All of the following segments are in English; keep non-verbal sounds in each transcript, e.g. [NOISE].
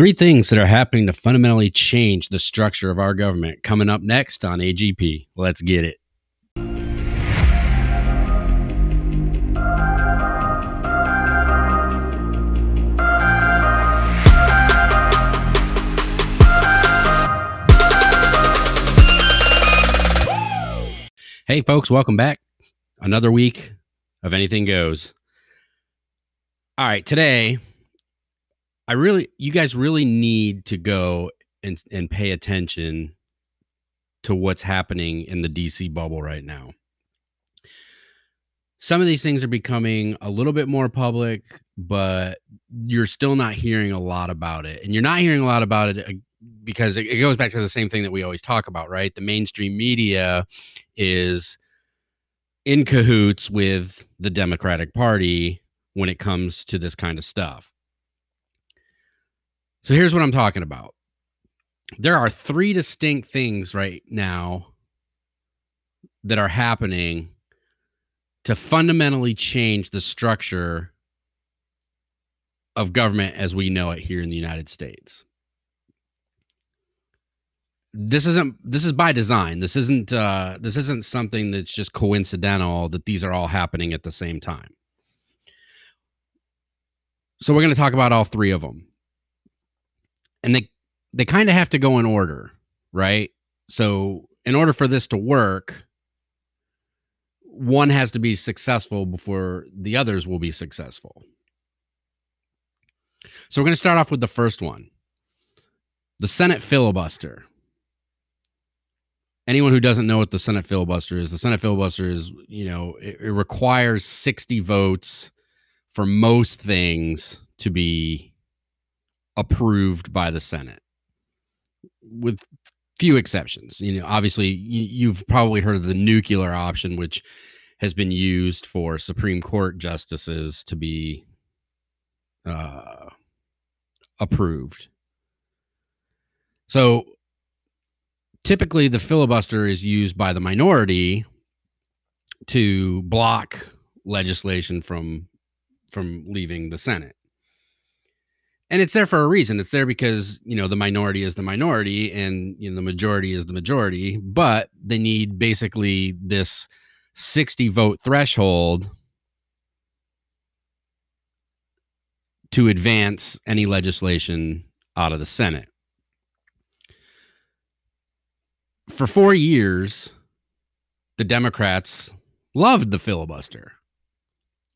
Three things that are happening to fundamentally change the structure of our government coming up next on AGP. Let's get it. Hey, folks, welcome back. Another week of Anything Goes. All right, today I really, you guys really need to go and, and pay attention to what's happening in the DC bubble right now. Some of these things are becoming a little bit more public, but you're still not hearing a lot about it. And you're not hearing a lot about it uh, because it, it goes back to the same thing that we always talk about, right? The mainstream media is in cahoots with the Democratic Party when it comes to this kind of stuff. So here's what I'm talking about. There are three distinct things right now that are happening to fundamentally change the structure of government as we know it here in the United States. This isn't this is by design. This isn't uh this isn't something that's just coincidental that these are all happening at the same time. So we're going to talk about all three of them and they they kind of have to go in order, right? So in order for this to work, one has to be successful before the others will be successful. So we're going to start off with the first one. The Senate filibuster. Anyone who doesn't know what the Senate filibuster is, the Senate filibuster is, you know, it, it requires 60 votes for most things to be approved by the Senate, with few exceptions. You know, obviously, you, have probably heard of the nuclear option, which has been used for Supreme Court justices to be uh, approved. So typically, the filibuster is used by the minority to block legislation from from leaving the Senate and it's there for a reason. It's there because you know the minority is the minority and you know the majority is the majority but they need basically this 60 vote threshold to advance any legislation out of the senate. For 4 years the democrats loved the filibuster.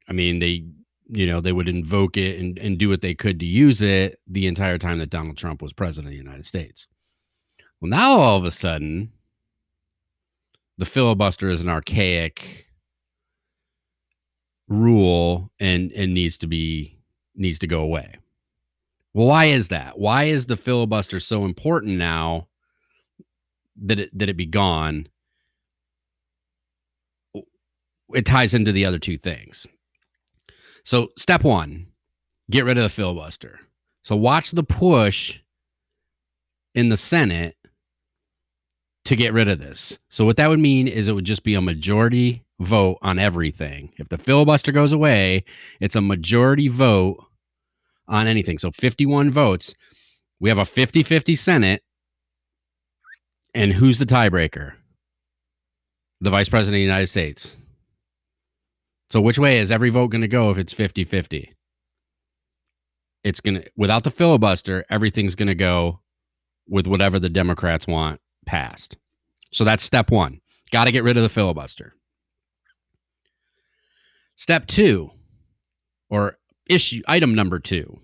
I mean they you know, they would invoke it and, and do what they could to use it the entire time that Donald Trump was president of the United States. Well, now all of a sudden, the filibuster is an archaic rule and and needs to be needs to go away. Well, why is that? Why is the filibuster so important now that it that it be gone? It ties into the other two things. So, step one, get rid of the filibuster. So, watch the push in the Senate to get rid of this. So, what that would mean is it would just be a majority vote on everything. If the filibuster goes away, it's a majority vote on anything. So, 51 votes. We have a 50 50 Senate. And who's the tiebreaker? The Vice President of the United States. So which way is every vote going to go if it's 50-50? It's going to without the filibuster, everything's going to go with whatever the Democrats want passed. So that's step 1. Got to get rid of the filibuster. Step 2 or issue item number 2.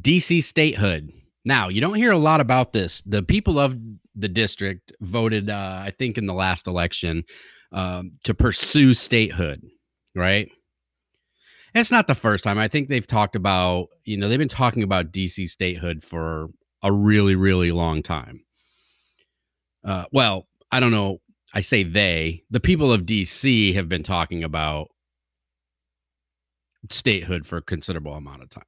DC statehood. Now, you don't hear a lot about this. The people of the district voted, uh, I think, in the last election um, to pursue statehood, right? And it's not the first time. I think they've talked about, you know, they've been talking about DC statehood for a really, really long time. Uh, well, I don't know. I say they, the people of DC have been talking about statehood for a considerable amount of time.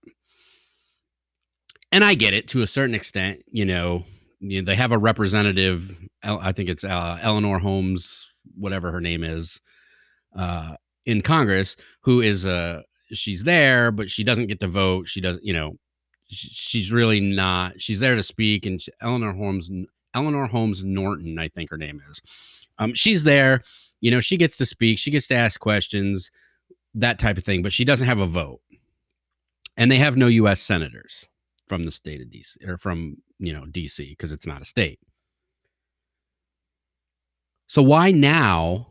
And I get it to a certain extent, you know, you know they have a representative, I think it's uh, Eleanor Holmes whatever her name is uh, in Congress, who is uh she's there, but she doesn't get to vote. She doesn't, you know, she's really not. She's there to speak, and Eleanor Holmes, Eleanor Holmes Norton, I think her name is. Um, she's there. You know, she gets to speak. She gets to ask questions, that type of thing. But she doesn't have a vote, and they have no U.S. senators from the state of DC or from you know DC because it's not a state. So why now,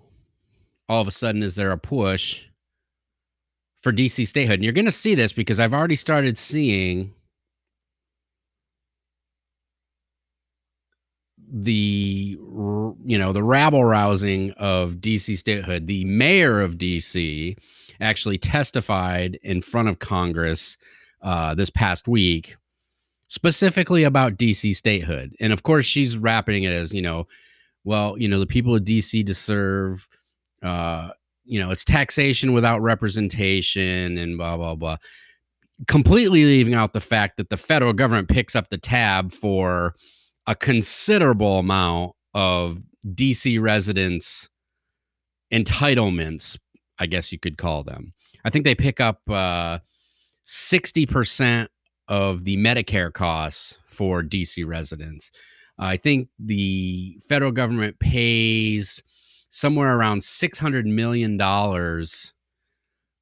all of a sudden, is there a push for DC statehood? And you're going to see this because I've already started seeing the you know the rabble rousing of DC statehood. The mayor of DC actually testified in front of Congress uh, this past week, specifically about DC statehood. And of course, she's wrapping it as you know, well, you know, the people of DC deserve. Uh, you know, it's taxation without representation and blah blah blah. Completely leaving out the fact that the federal government picks up the tab for a considerable amount of DC residents' entitlements, I guess you could call them. I think they pick up uh, 60% of the Medicare costs for DC residents. I think the federal government pays somewhere around $600 million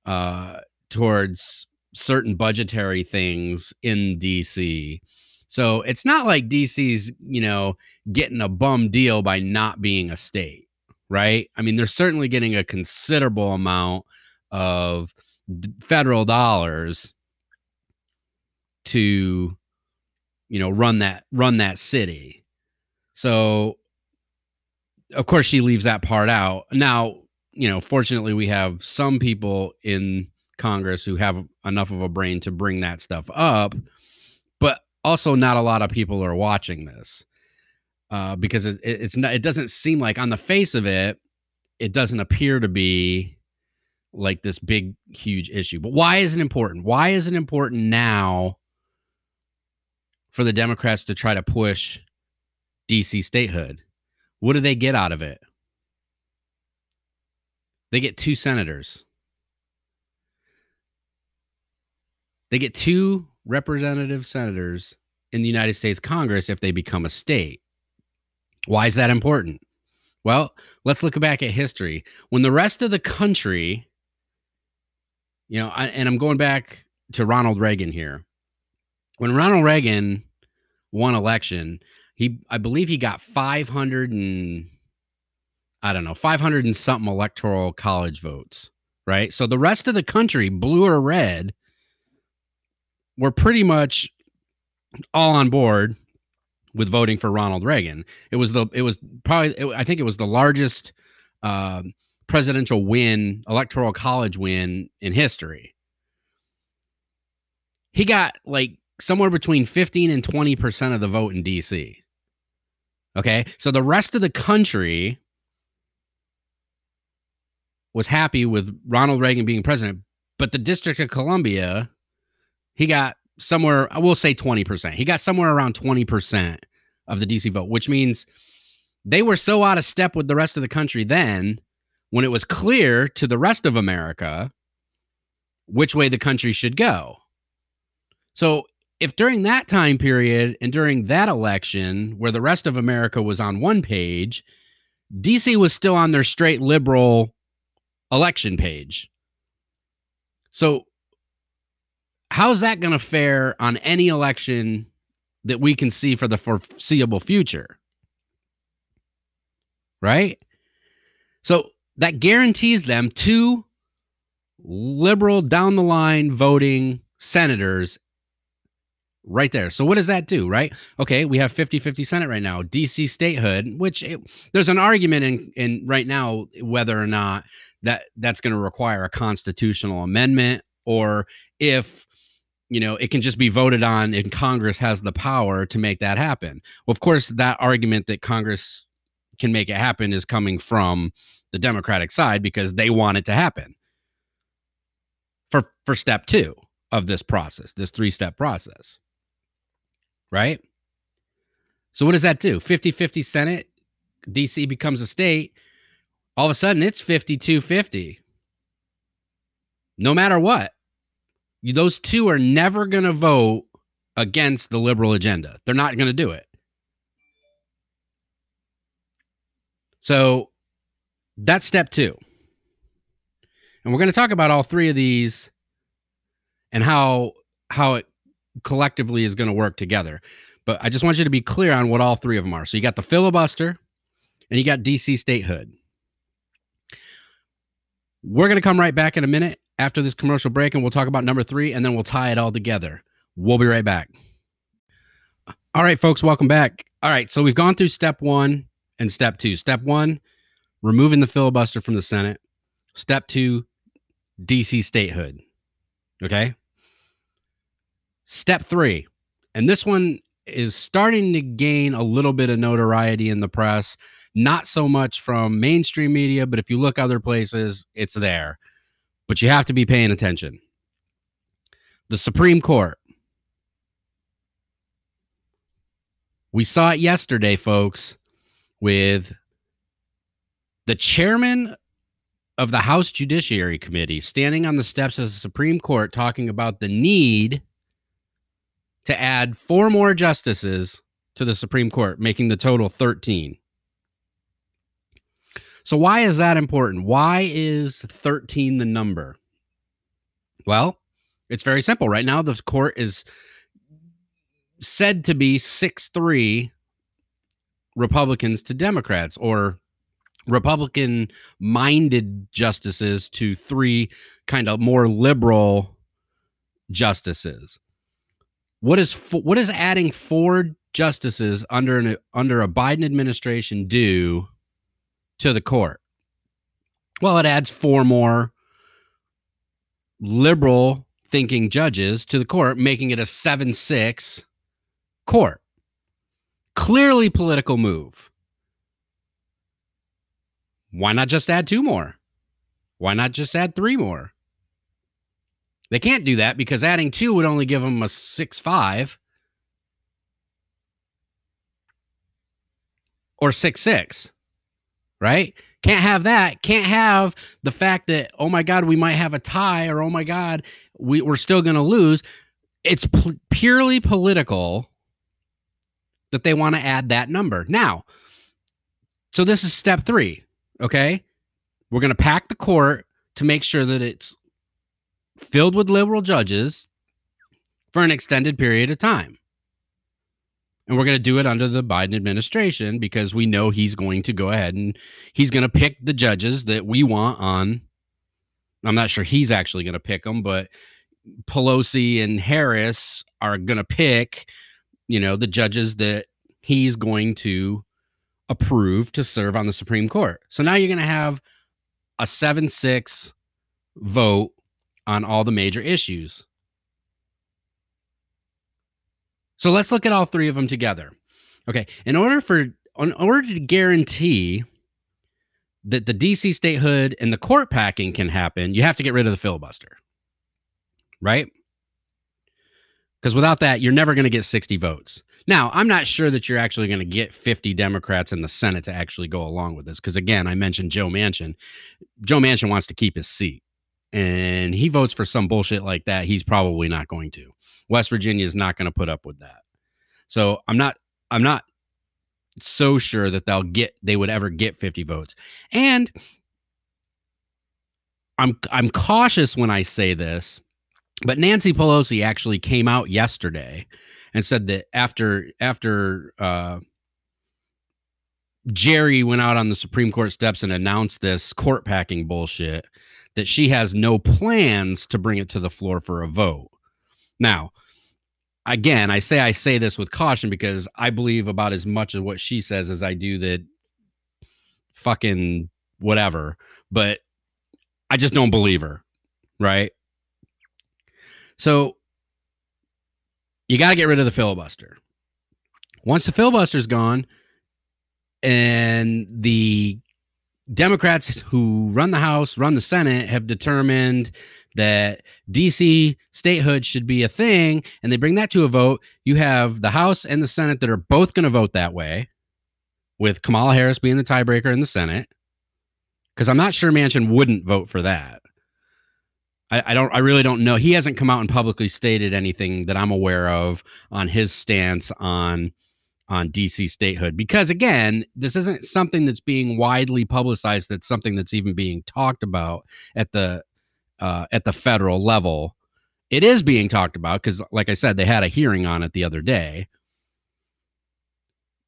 uh, towards certain budgetary things in DC. So it's not like DC's, you know, getting a bum deal by not being a state, right? I mean, they're certainly getting a considerable amount of federal dollars to you know run that run that city. So of course she leaves that part out. Now, you know, fortunately we have some people in Congress who have enough of a brain to bring that stuff up but also not a lot of people are watching this uh, because it, it, it's not it doesn't seem like on the face of it it doesn't appear to be like this big huge issue but why is it important why is it important now for the democrats to try to push dc statehood what do they get out of it they get two senators they get two representative senators in the United States Congress if they become a state. Why is that important? Well, let's look back at history. When the rest of the country, you know, I, and I'm going back to Ronald Reagan here. When Ronald Reagan won election, he I believe he got 500 and I don't know, 500 and something electoral college votes, right? So the rest of the country, blue or red, were pretty much all on board with voting for Ronald Reagan. It was the it was probably it, I think it was the largest uh, presidential win, electoral college win in history. He got like somewhere between 15 and 20 percent of the vote in DC. Okay, so the rest of the country was happy with Ronald Reagan being president, but the District of Columbia he got somewhere, I will say 20%. He got somewhere around 20% of the DC vote, which means they were so out of step with the rest of the country then when it was clear to the rest of America which way the country should go. So, if during that time period and during that election where the rest of America was on one page, DC was still on their straight liberal election page. So how's that going to fare on any election that we can see for the foreseeable future? Right? So that guarantees them two liberal down the line voting senators right there. So what does that do, right? Okay, we have 50-50 Senate right now. DC statehood, which it, there's an argument in in right now whether or not that that's going to require a constitutional amendment or if you know, it can just be voted on and Congress has the power to make that happen. Well, of course, that argument that Congress can make it happen is coming from the Democratic side because they want it to happen. For for step 2 of this process, this three-step process. Right? So what does that do? 50-50 Senate, DC becomes a state, all of a sudden it's 52-50. No matter what those two are never going to vote against the liberal agenda. They're not going to do it. So that's step two. And we're going to talk about all three of these and how how it collectively is going to work together. But I just want you to be clear on what all three of them are. So you got the filibuster and you got DC statehood. We're going to come right back in a minute after this commercial break and we'll talk about number three and then we'll tie it all together. We'll be right back. All right, folks, welcome back. All right, so we've gone through step one and step two. Step one, removing the filibuster from the Senate. Step two, DC statehood. Okay. Step three, and this one is starting to gain a little bit of notoriety in the press, not so much from mainstream media, but if you look other places, it's there. But you have to be paying attention. The Supreme Court. We saw it yesterday, folks, with the chairman of the House Judiciary Committee standing on the steps of the Supreme Court talking about the need to add four more justices to the Supreme Court, making the total 13. So, why is that important? Why is 13 the number? Well, it's very simple. Right now, the court is said to be 6 3 Republicans to Democrats, or Republican minded justices to three kind of more liberal justices. What is what is adding four justices under an under a Biden administration do to the court? Well, it adds four more liberal thinking judges to the court, making it a 7 6 court. Clearly political move. Why not just add two more? Why not just add three more? They can't do that because adding two would only give them a six five or six six, right? Can't have that. Can't have the fact that oh my god we might have a tie or oh my god we we're still going to lose. It's purely political that they want to add that number now. So this is step three. Okay. We're going to pack the court to make sure that it's filled with liberal judges for an extended period of time. And we're going to do it under the Biden administration because we know he's going to go ahead and he's going to pick the judges that we want on. I'm not sure he's actually going to pick them, but Pelosi and Harris are going to pick, you know, the judges that he's going to approve to serve on the Supreme Court. So now you're going to have a 7 6 vote on all the major issues. So let's look at all three of them together. Okay, in order for in order to guarantee that the DC statehood and the court packing can happen, you have to get rid of the filibuster. Right? Because without that, you're never going to get 60 votes. Now, I'm not sure that you're actually going to get 50 Democrats in the Senate to actually go along with this. Because again, I mentioned Joe Manchin. Joe Manchin wants to keep his seat and he votes for some bullshit like that. He's probably not going to. West Virginia is not going to put up with that. So I'm not, I'm not so sure that they'll get, they would ever get 50 votes. And I'm, I'm cautious when I say this, but Nancy Pelosi actually came out yesterday and said that after after uh, Jerry went out on the Supreme Court steps and announced this court packing bullshit, that she has no plans to bring it to the floor for a vote. Now, again, I say I say this with caution because I believe about as much of what she says as I do that fucking whatever, but I just don't believe her, right? So you got to get rid of the filibuster. Once the filibuster's gone and the Democrats who run the House, run the Senate, have determined that DC statehood should be a thing, and they bring that to a vote, you have the House and the Senate that are both going to vote that way, with Kamala Harris being the tiebreaker in the Senate. Because I'm not sure Manchin wouldn't vote for that. I, I don't. I really don't know. He hasn't come out and publicly stated anything that I'm aware of on his stance on on DC statehood because again, this isn't something that's being widely publicized. That's something that's even being talked about at the uh, at the federal level. It is being talked about because, like I said, they had a hearing on it the other day.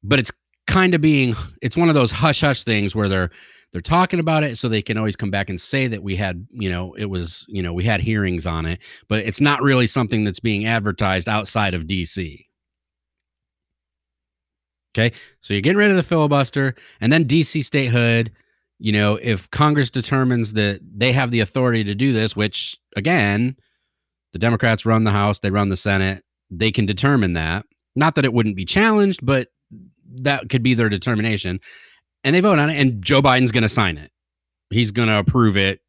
But it's kind of being it's one of those hush hush things where they're they're talking about it so they can always come back and say that we had you know it was you know we had hearings on it but it's not really something that's being advertised outside of dc okay so you're getting rid of the filibuster and then dc statehood you know if congress determines that they have the authority to do this which again the democrats run the house they run the senate they can determine that not that it wouldn't be challenged but that could be their determination and they vote on it, and Joe Biden's going to sign it. He's going to approve it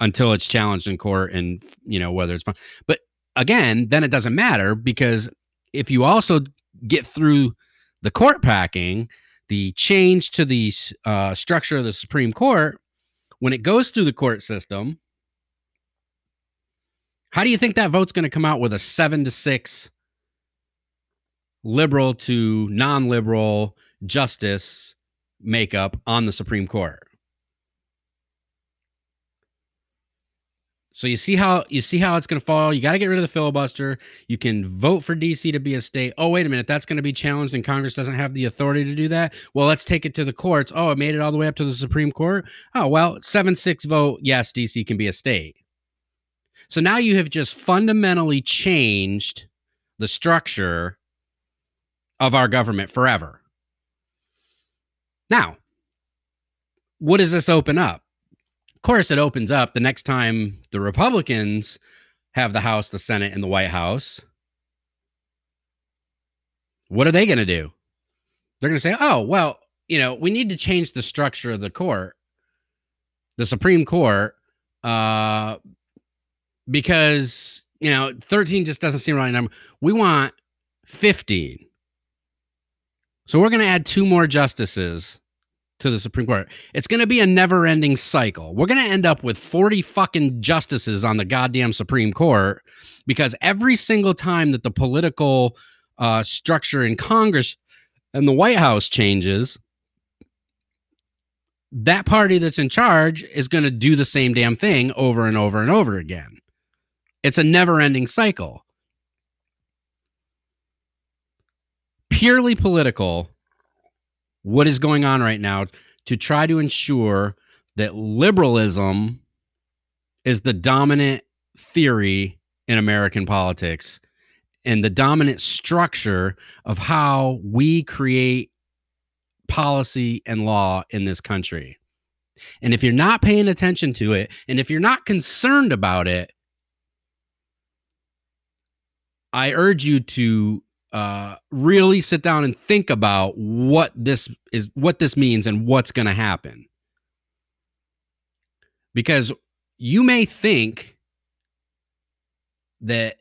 until it's challenged in court, and you know whether it's fine. But again, then it doesn't matter because if you also get through the court packing, the change to the uh, structure of the Supreme Court, when it goes through the court system, how do you think that vote's going to come out with a seven to six liberal to non liberal justice makeup on the Supreme Court. So you see how you see how it's going to fall. You got to get rid of the filibuster. You can vote for DC to be a state. Oh wait a minute, that's going to be challenged, and Congress doesn't have the authority to do that. Well, let's take it to the courts. Oh, it made it all the way up to the Supreme Court. Oh well, seven six vote. Yes, DC can be a state. So now you have just fundamentally changed the structure of our government forever. Now, what does this open up? Of course, it opens up the next time the Republicans have the House, the Senate, and the White House. What are they going to do? They're going to say, oh, well, you know, we need to change the structure of the court, the Supreme Court, uh, because, you know, 13 just doesn't seem right number. We want 15. So we're going to add two more justices to the Supreme Court. It's going to be a never ending cycle. We're going to end up with 40 fucking justices on the goddamn Supreme Court because every single time that the political uh, structure in Congress and the White House changes, that party that's in charge is going to do the same damn thing over and over and over again. It's a never ending cycle. purely political what is going on right now to try to ensure that liberalism is the dominant theory in American politics and the dominant structure of how we create policy and law in this country. And if you're not paying attention to it, and if you're not concerned about it, I urge you to uh, really sit down and think about what this is, what this means, and what's going to happen. Because you may think that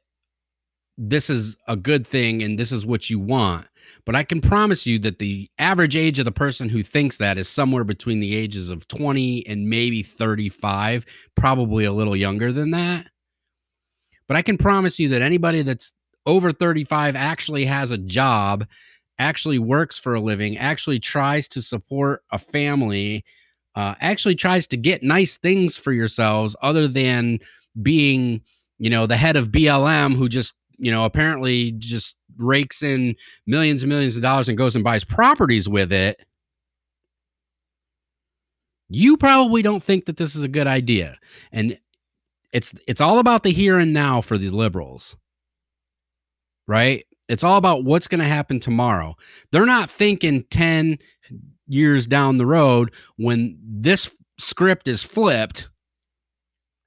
this is a good thing and this is what you want. But I can promise you that the average age of the person who thinks that is somewhere between the ages of 20 and maybe 35, probably a little younger than that. But I can promise you that anybody that's over 35 actually has a job, actually works for a living, actually tries to support a family, uh, actually tries to get nice things for yourselves other than being, you know, the head of BLM who just, you know, apparently just rakes in millions and millions of dollars and goes and buys properties with it. You probably don't think that this is a good idea. And it's it's all about the here and now for the liberals right? It's all about what's going to happen tomorrow. They're not thinking 10 years down the road when this script is flipped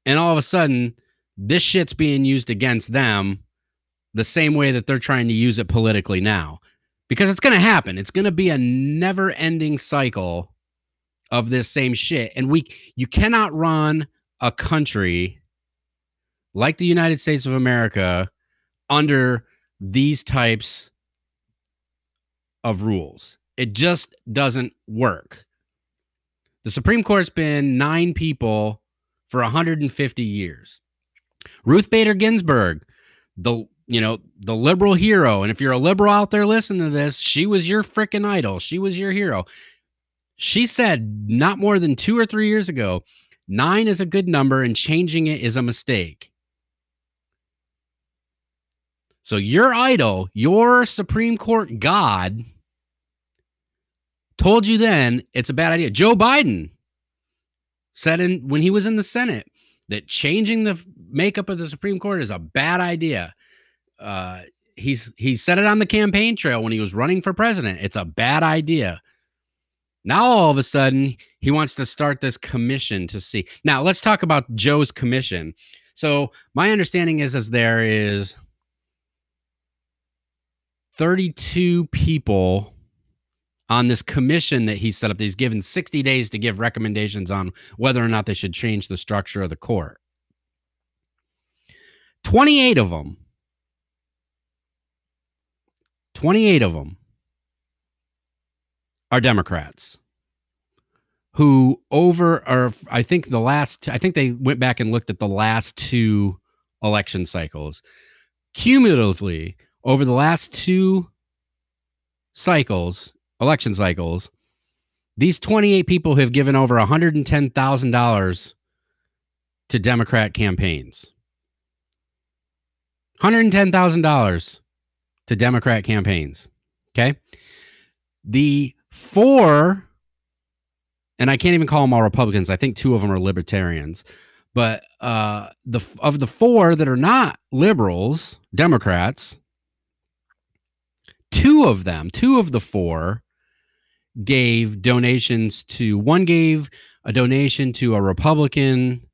and all of a sudden this shit's being used against them the same way that they're trying to use it politically now. Because it's going to happen. It's going to be a never ending cycle of this same shit. And we, you cannot run a country like the United States of America under these types of rules. It just doesn't work. The Supreme Court's been nine people for 150 years. Ruth Bader Ginsburg, the you know, the liberal hero. And if you're a liberal out there listening to this, she was your freaking idol. She was your hero. She said not more than two or three years ago, nine is a good number and changing it is a mistake. So your idol, your Supreme Court God, told you then it's a bad idea. Joe Biden said in when he was in the Senate that changing the makeup of the Supreme Court is a bad idea. Uh, he's he said it on the campaign trail when he was running for president. It's a bad idea. Now all of a sudden he wants to start this commission to see. Now let's talk about Joe's commission. So my understanding is as there is 32 people on this commission that he set up. He's given 60 days to give recommendations on whether or not they should change the structure of the court. 28 of them 28 of them are Democrats who over or I think the last I think they went back and looked at the last two election cycles. Cumulatively, over the last two cycles, election cycles, these 28 people have given over $110,000 to Democrat campaigns. $110,000 to Democrat campaigns. Okay. The four, and I can't even call them all Republicans. I think two of them are libertarians. But uh, the of the four that are not liberals, Democrats, two of them, two of the four, gave donations to. One gave a donation to a Republican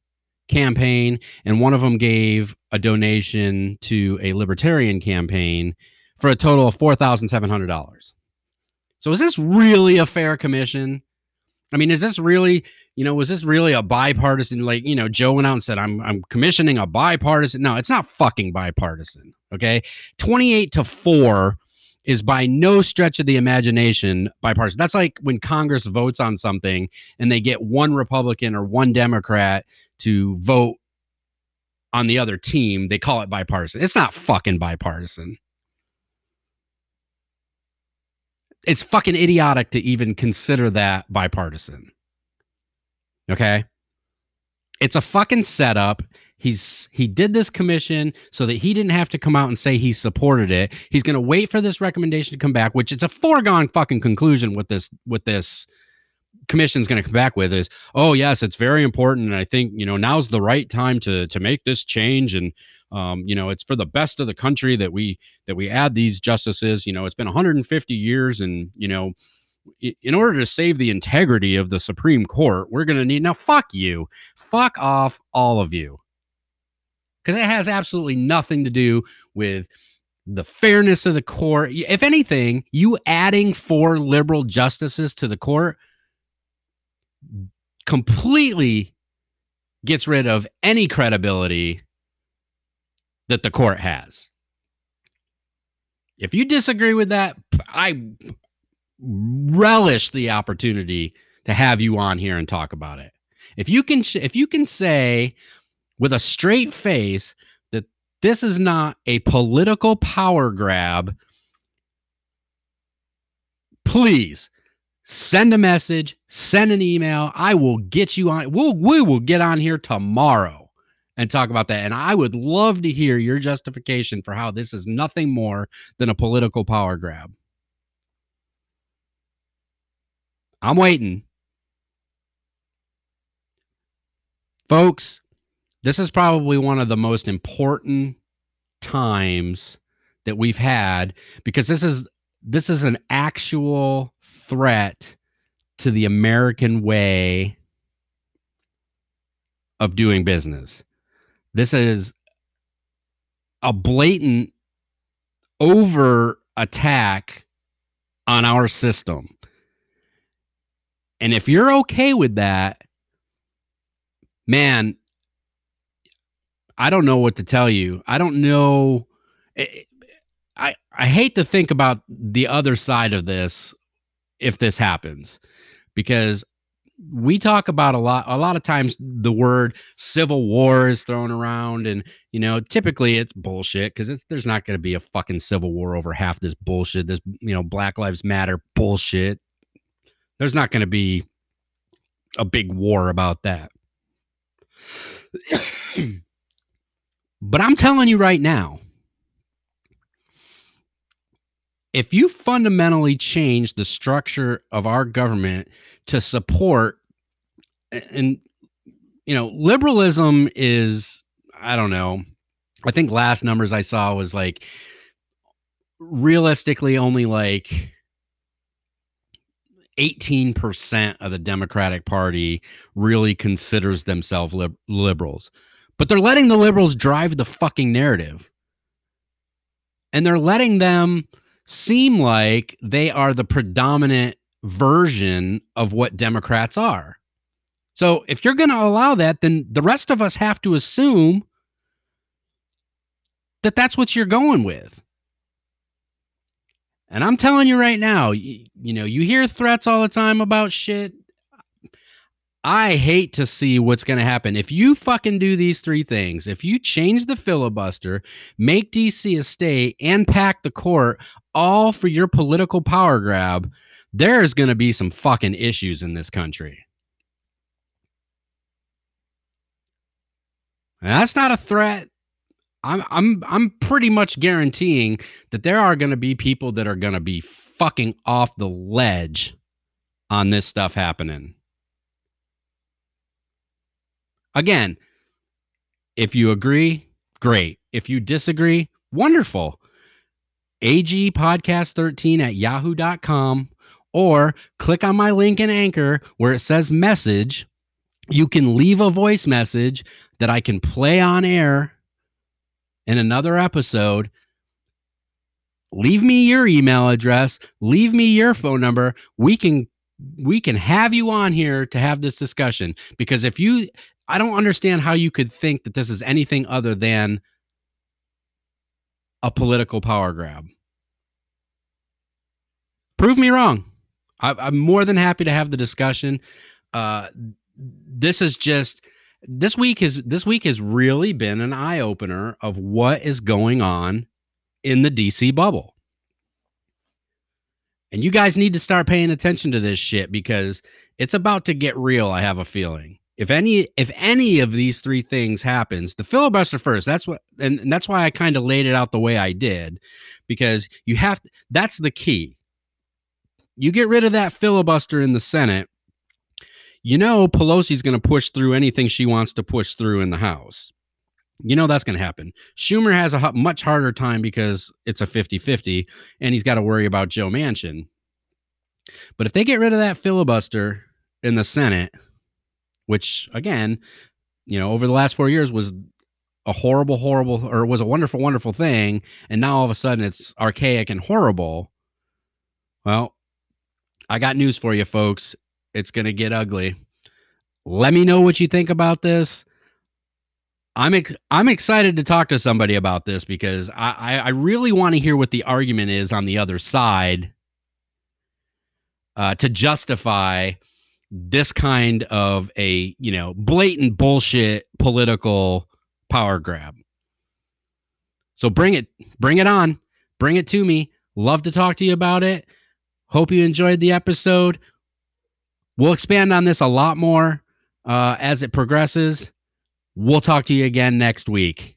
campaign, and one of them gave a donation to a libertarian campaign for a total of $4,700. So is this really a fair commission? I mean, is this really, you know, was this really a bipartisan? Like, you know, Joe went out and said, I'm, I'm commissioning a bipartisan. No, it's not fucking bipartisan. Okay. 28 to four is by no stretch of the imagination bipartisan. That's like when Congress votes on something and they get one Republican or one Democrat to vote on the other team. They call it bipartisan. It's not fucking bipartisan. it's fucking idiotic to even consider that bipartisan. Okay? It's a fucking setup. He's he did this commission so that he didn't have to come out and say he supported it. He's going to wait for this recommendation to come back, which is a foregone fucking conclusion with this with this commission's going to come back with is, "Oh yes, it's very important and I think, you know, now's the right time to to make this change and um, you know, it's for the best of the country that we that we add these justices. You know, it's been 150 years, and you know, in order to save the integrity of the Supreme Court, we're going to need now. Fuck you, fuck off, all of you, because it has absolutely nothing to do with the fairness of the court. If anything, you adding four liberal justices to the court completely gets rid of any credibility that the court has. If you disagree with that, I relish the opportunity to have you on here and talk about it. If you can if you can say with a straight face that this is not a political power grab, please send a message, send an email. I will get you on. We'll we will get on here tomorrow and talk about that. And I would love to hear your justification for how this is nothing more than a political power grab. I'm waiting. Folks, this is probably one of the most important times that we've had because this is this is an actual threat to the American way of doing business. This is a blatant over attack on our system. And if you're okay with that, man, I don't know what to tell you. I don't know. I I hate to think about the other side of this if this happens, because we talk about a lot a lot of times the word civil war is thrown around and you know typically it's bullshit because it's there's not going to be a fucking civil war over half this bullshit this you know black lives matter bullshit there's not going to be a big war about that. [CLEARS THROAT] But i'm telling you right now if you fundamentally change the structure of our government to support and you know liberalism is i don't know i think last numbers i saw was like realistically only like 18% of the democratic party really considers themselves lib- liberals but they're letting the liberals drive the fucking narrative and they're letting them seem like they are the predominant version of what Democrats are. So if you're going to allow that, then the rest of us have to assume that that's what you're going with. And I'm telling you right now, you, you know, you hear threats all the time about shit. I hate to see what's going to happen. If you fucking do these three things, if you change the filibuster, make DC a state, and pack the court all for your political power grab, there's going to be some fucking issues in this country. And that's not a threat. I'm I'm I'm pretty much guaranteeing that there are going to be people that are going to be fucking off the ledge on this stuff happening. Again, if you agree, great. If you disagree, wonderful. AG Podcast 13 at yahoo.com or click on my link in Anchor where it says message. You can leave a voice message that I can play on air in another episode. Leave me your email address, leave me your phone number. We can we can have you on here to have this discussion because if you I don't understand how you could think that this is anything other than a political power grab. Prove me wrong. I, am more than happy to have the discussion. Uh, this is just this week has this week has really been an eye opener of what is going on in the DC bubble. And you guys need to start paying attention to this shit because it's about to get real, I have a feeling if any if any of these three things happens the filibuster first that's what and, and that's why i kind of laid it out the way i did because you have that's the key you get rid of that filibuster in the senate you know pelosi's going to push through anything she wants to push through in the house you know that's going to happen schumer has a much harder time because it's a 50-50 and he's got to worry about joe manchin but if they get rid of that filibuster in the senate which again, you know, over the last four years was a horrible, horrible, or was a wonderful, wonderful thing. And now all of a sudden it's archaic and horrible. Well, I got news for you, folks. It's going to get ugly. Let me know what you think about this. I'm ex- I'm excited to talk to somebody about this because I, I, I really want to hear what the argument is on the other side uh, to justify this kind of a you know blatant bullshit political power grab. So bring it bring it on. Bring it to me. Love to talk to you about it. Hope you enjoyed the episode we'll expand on this a lot more uh, as it progresses. We'll talk to you again next week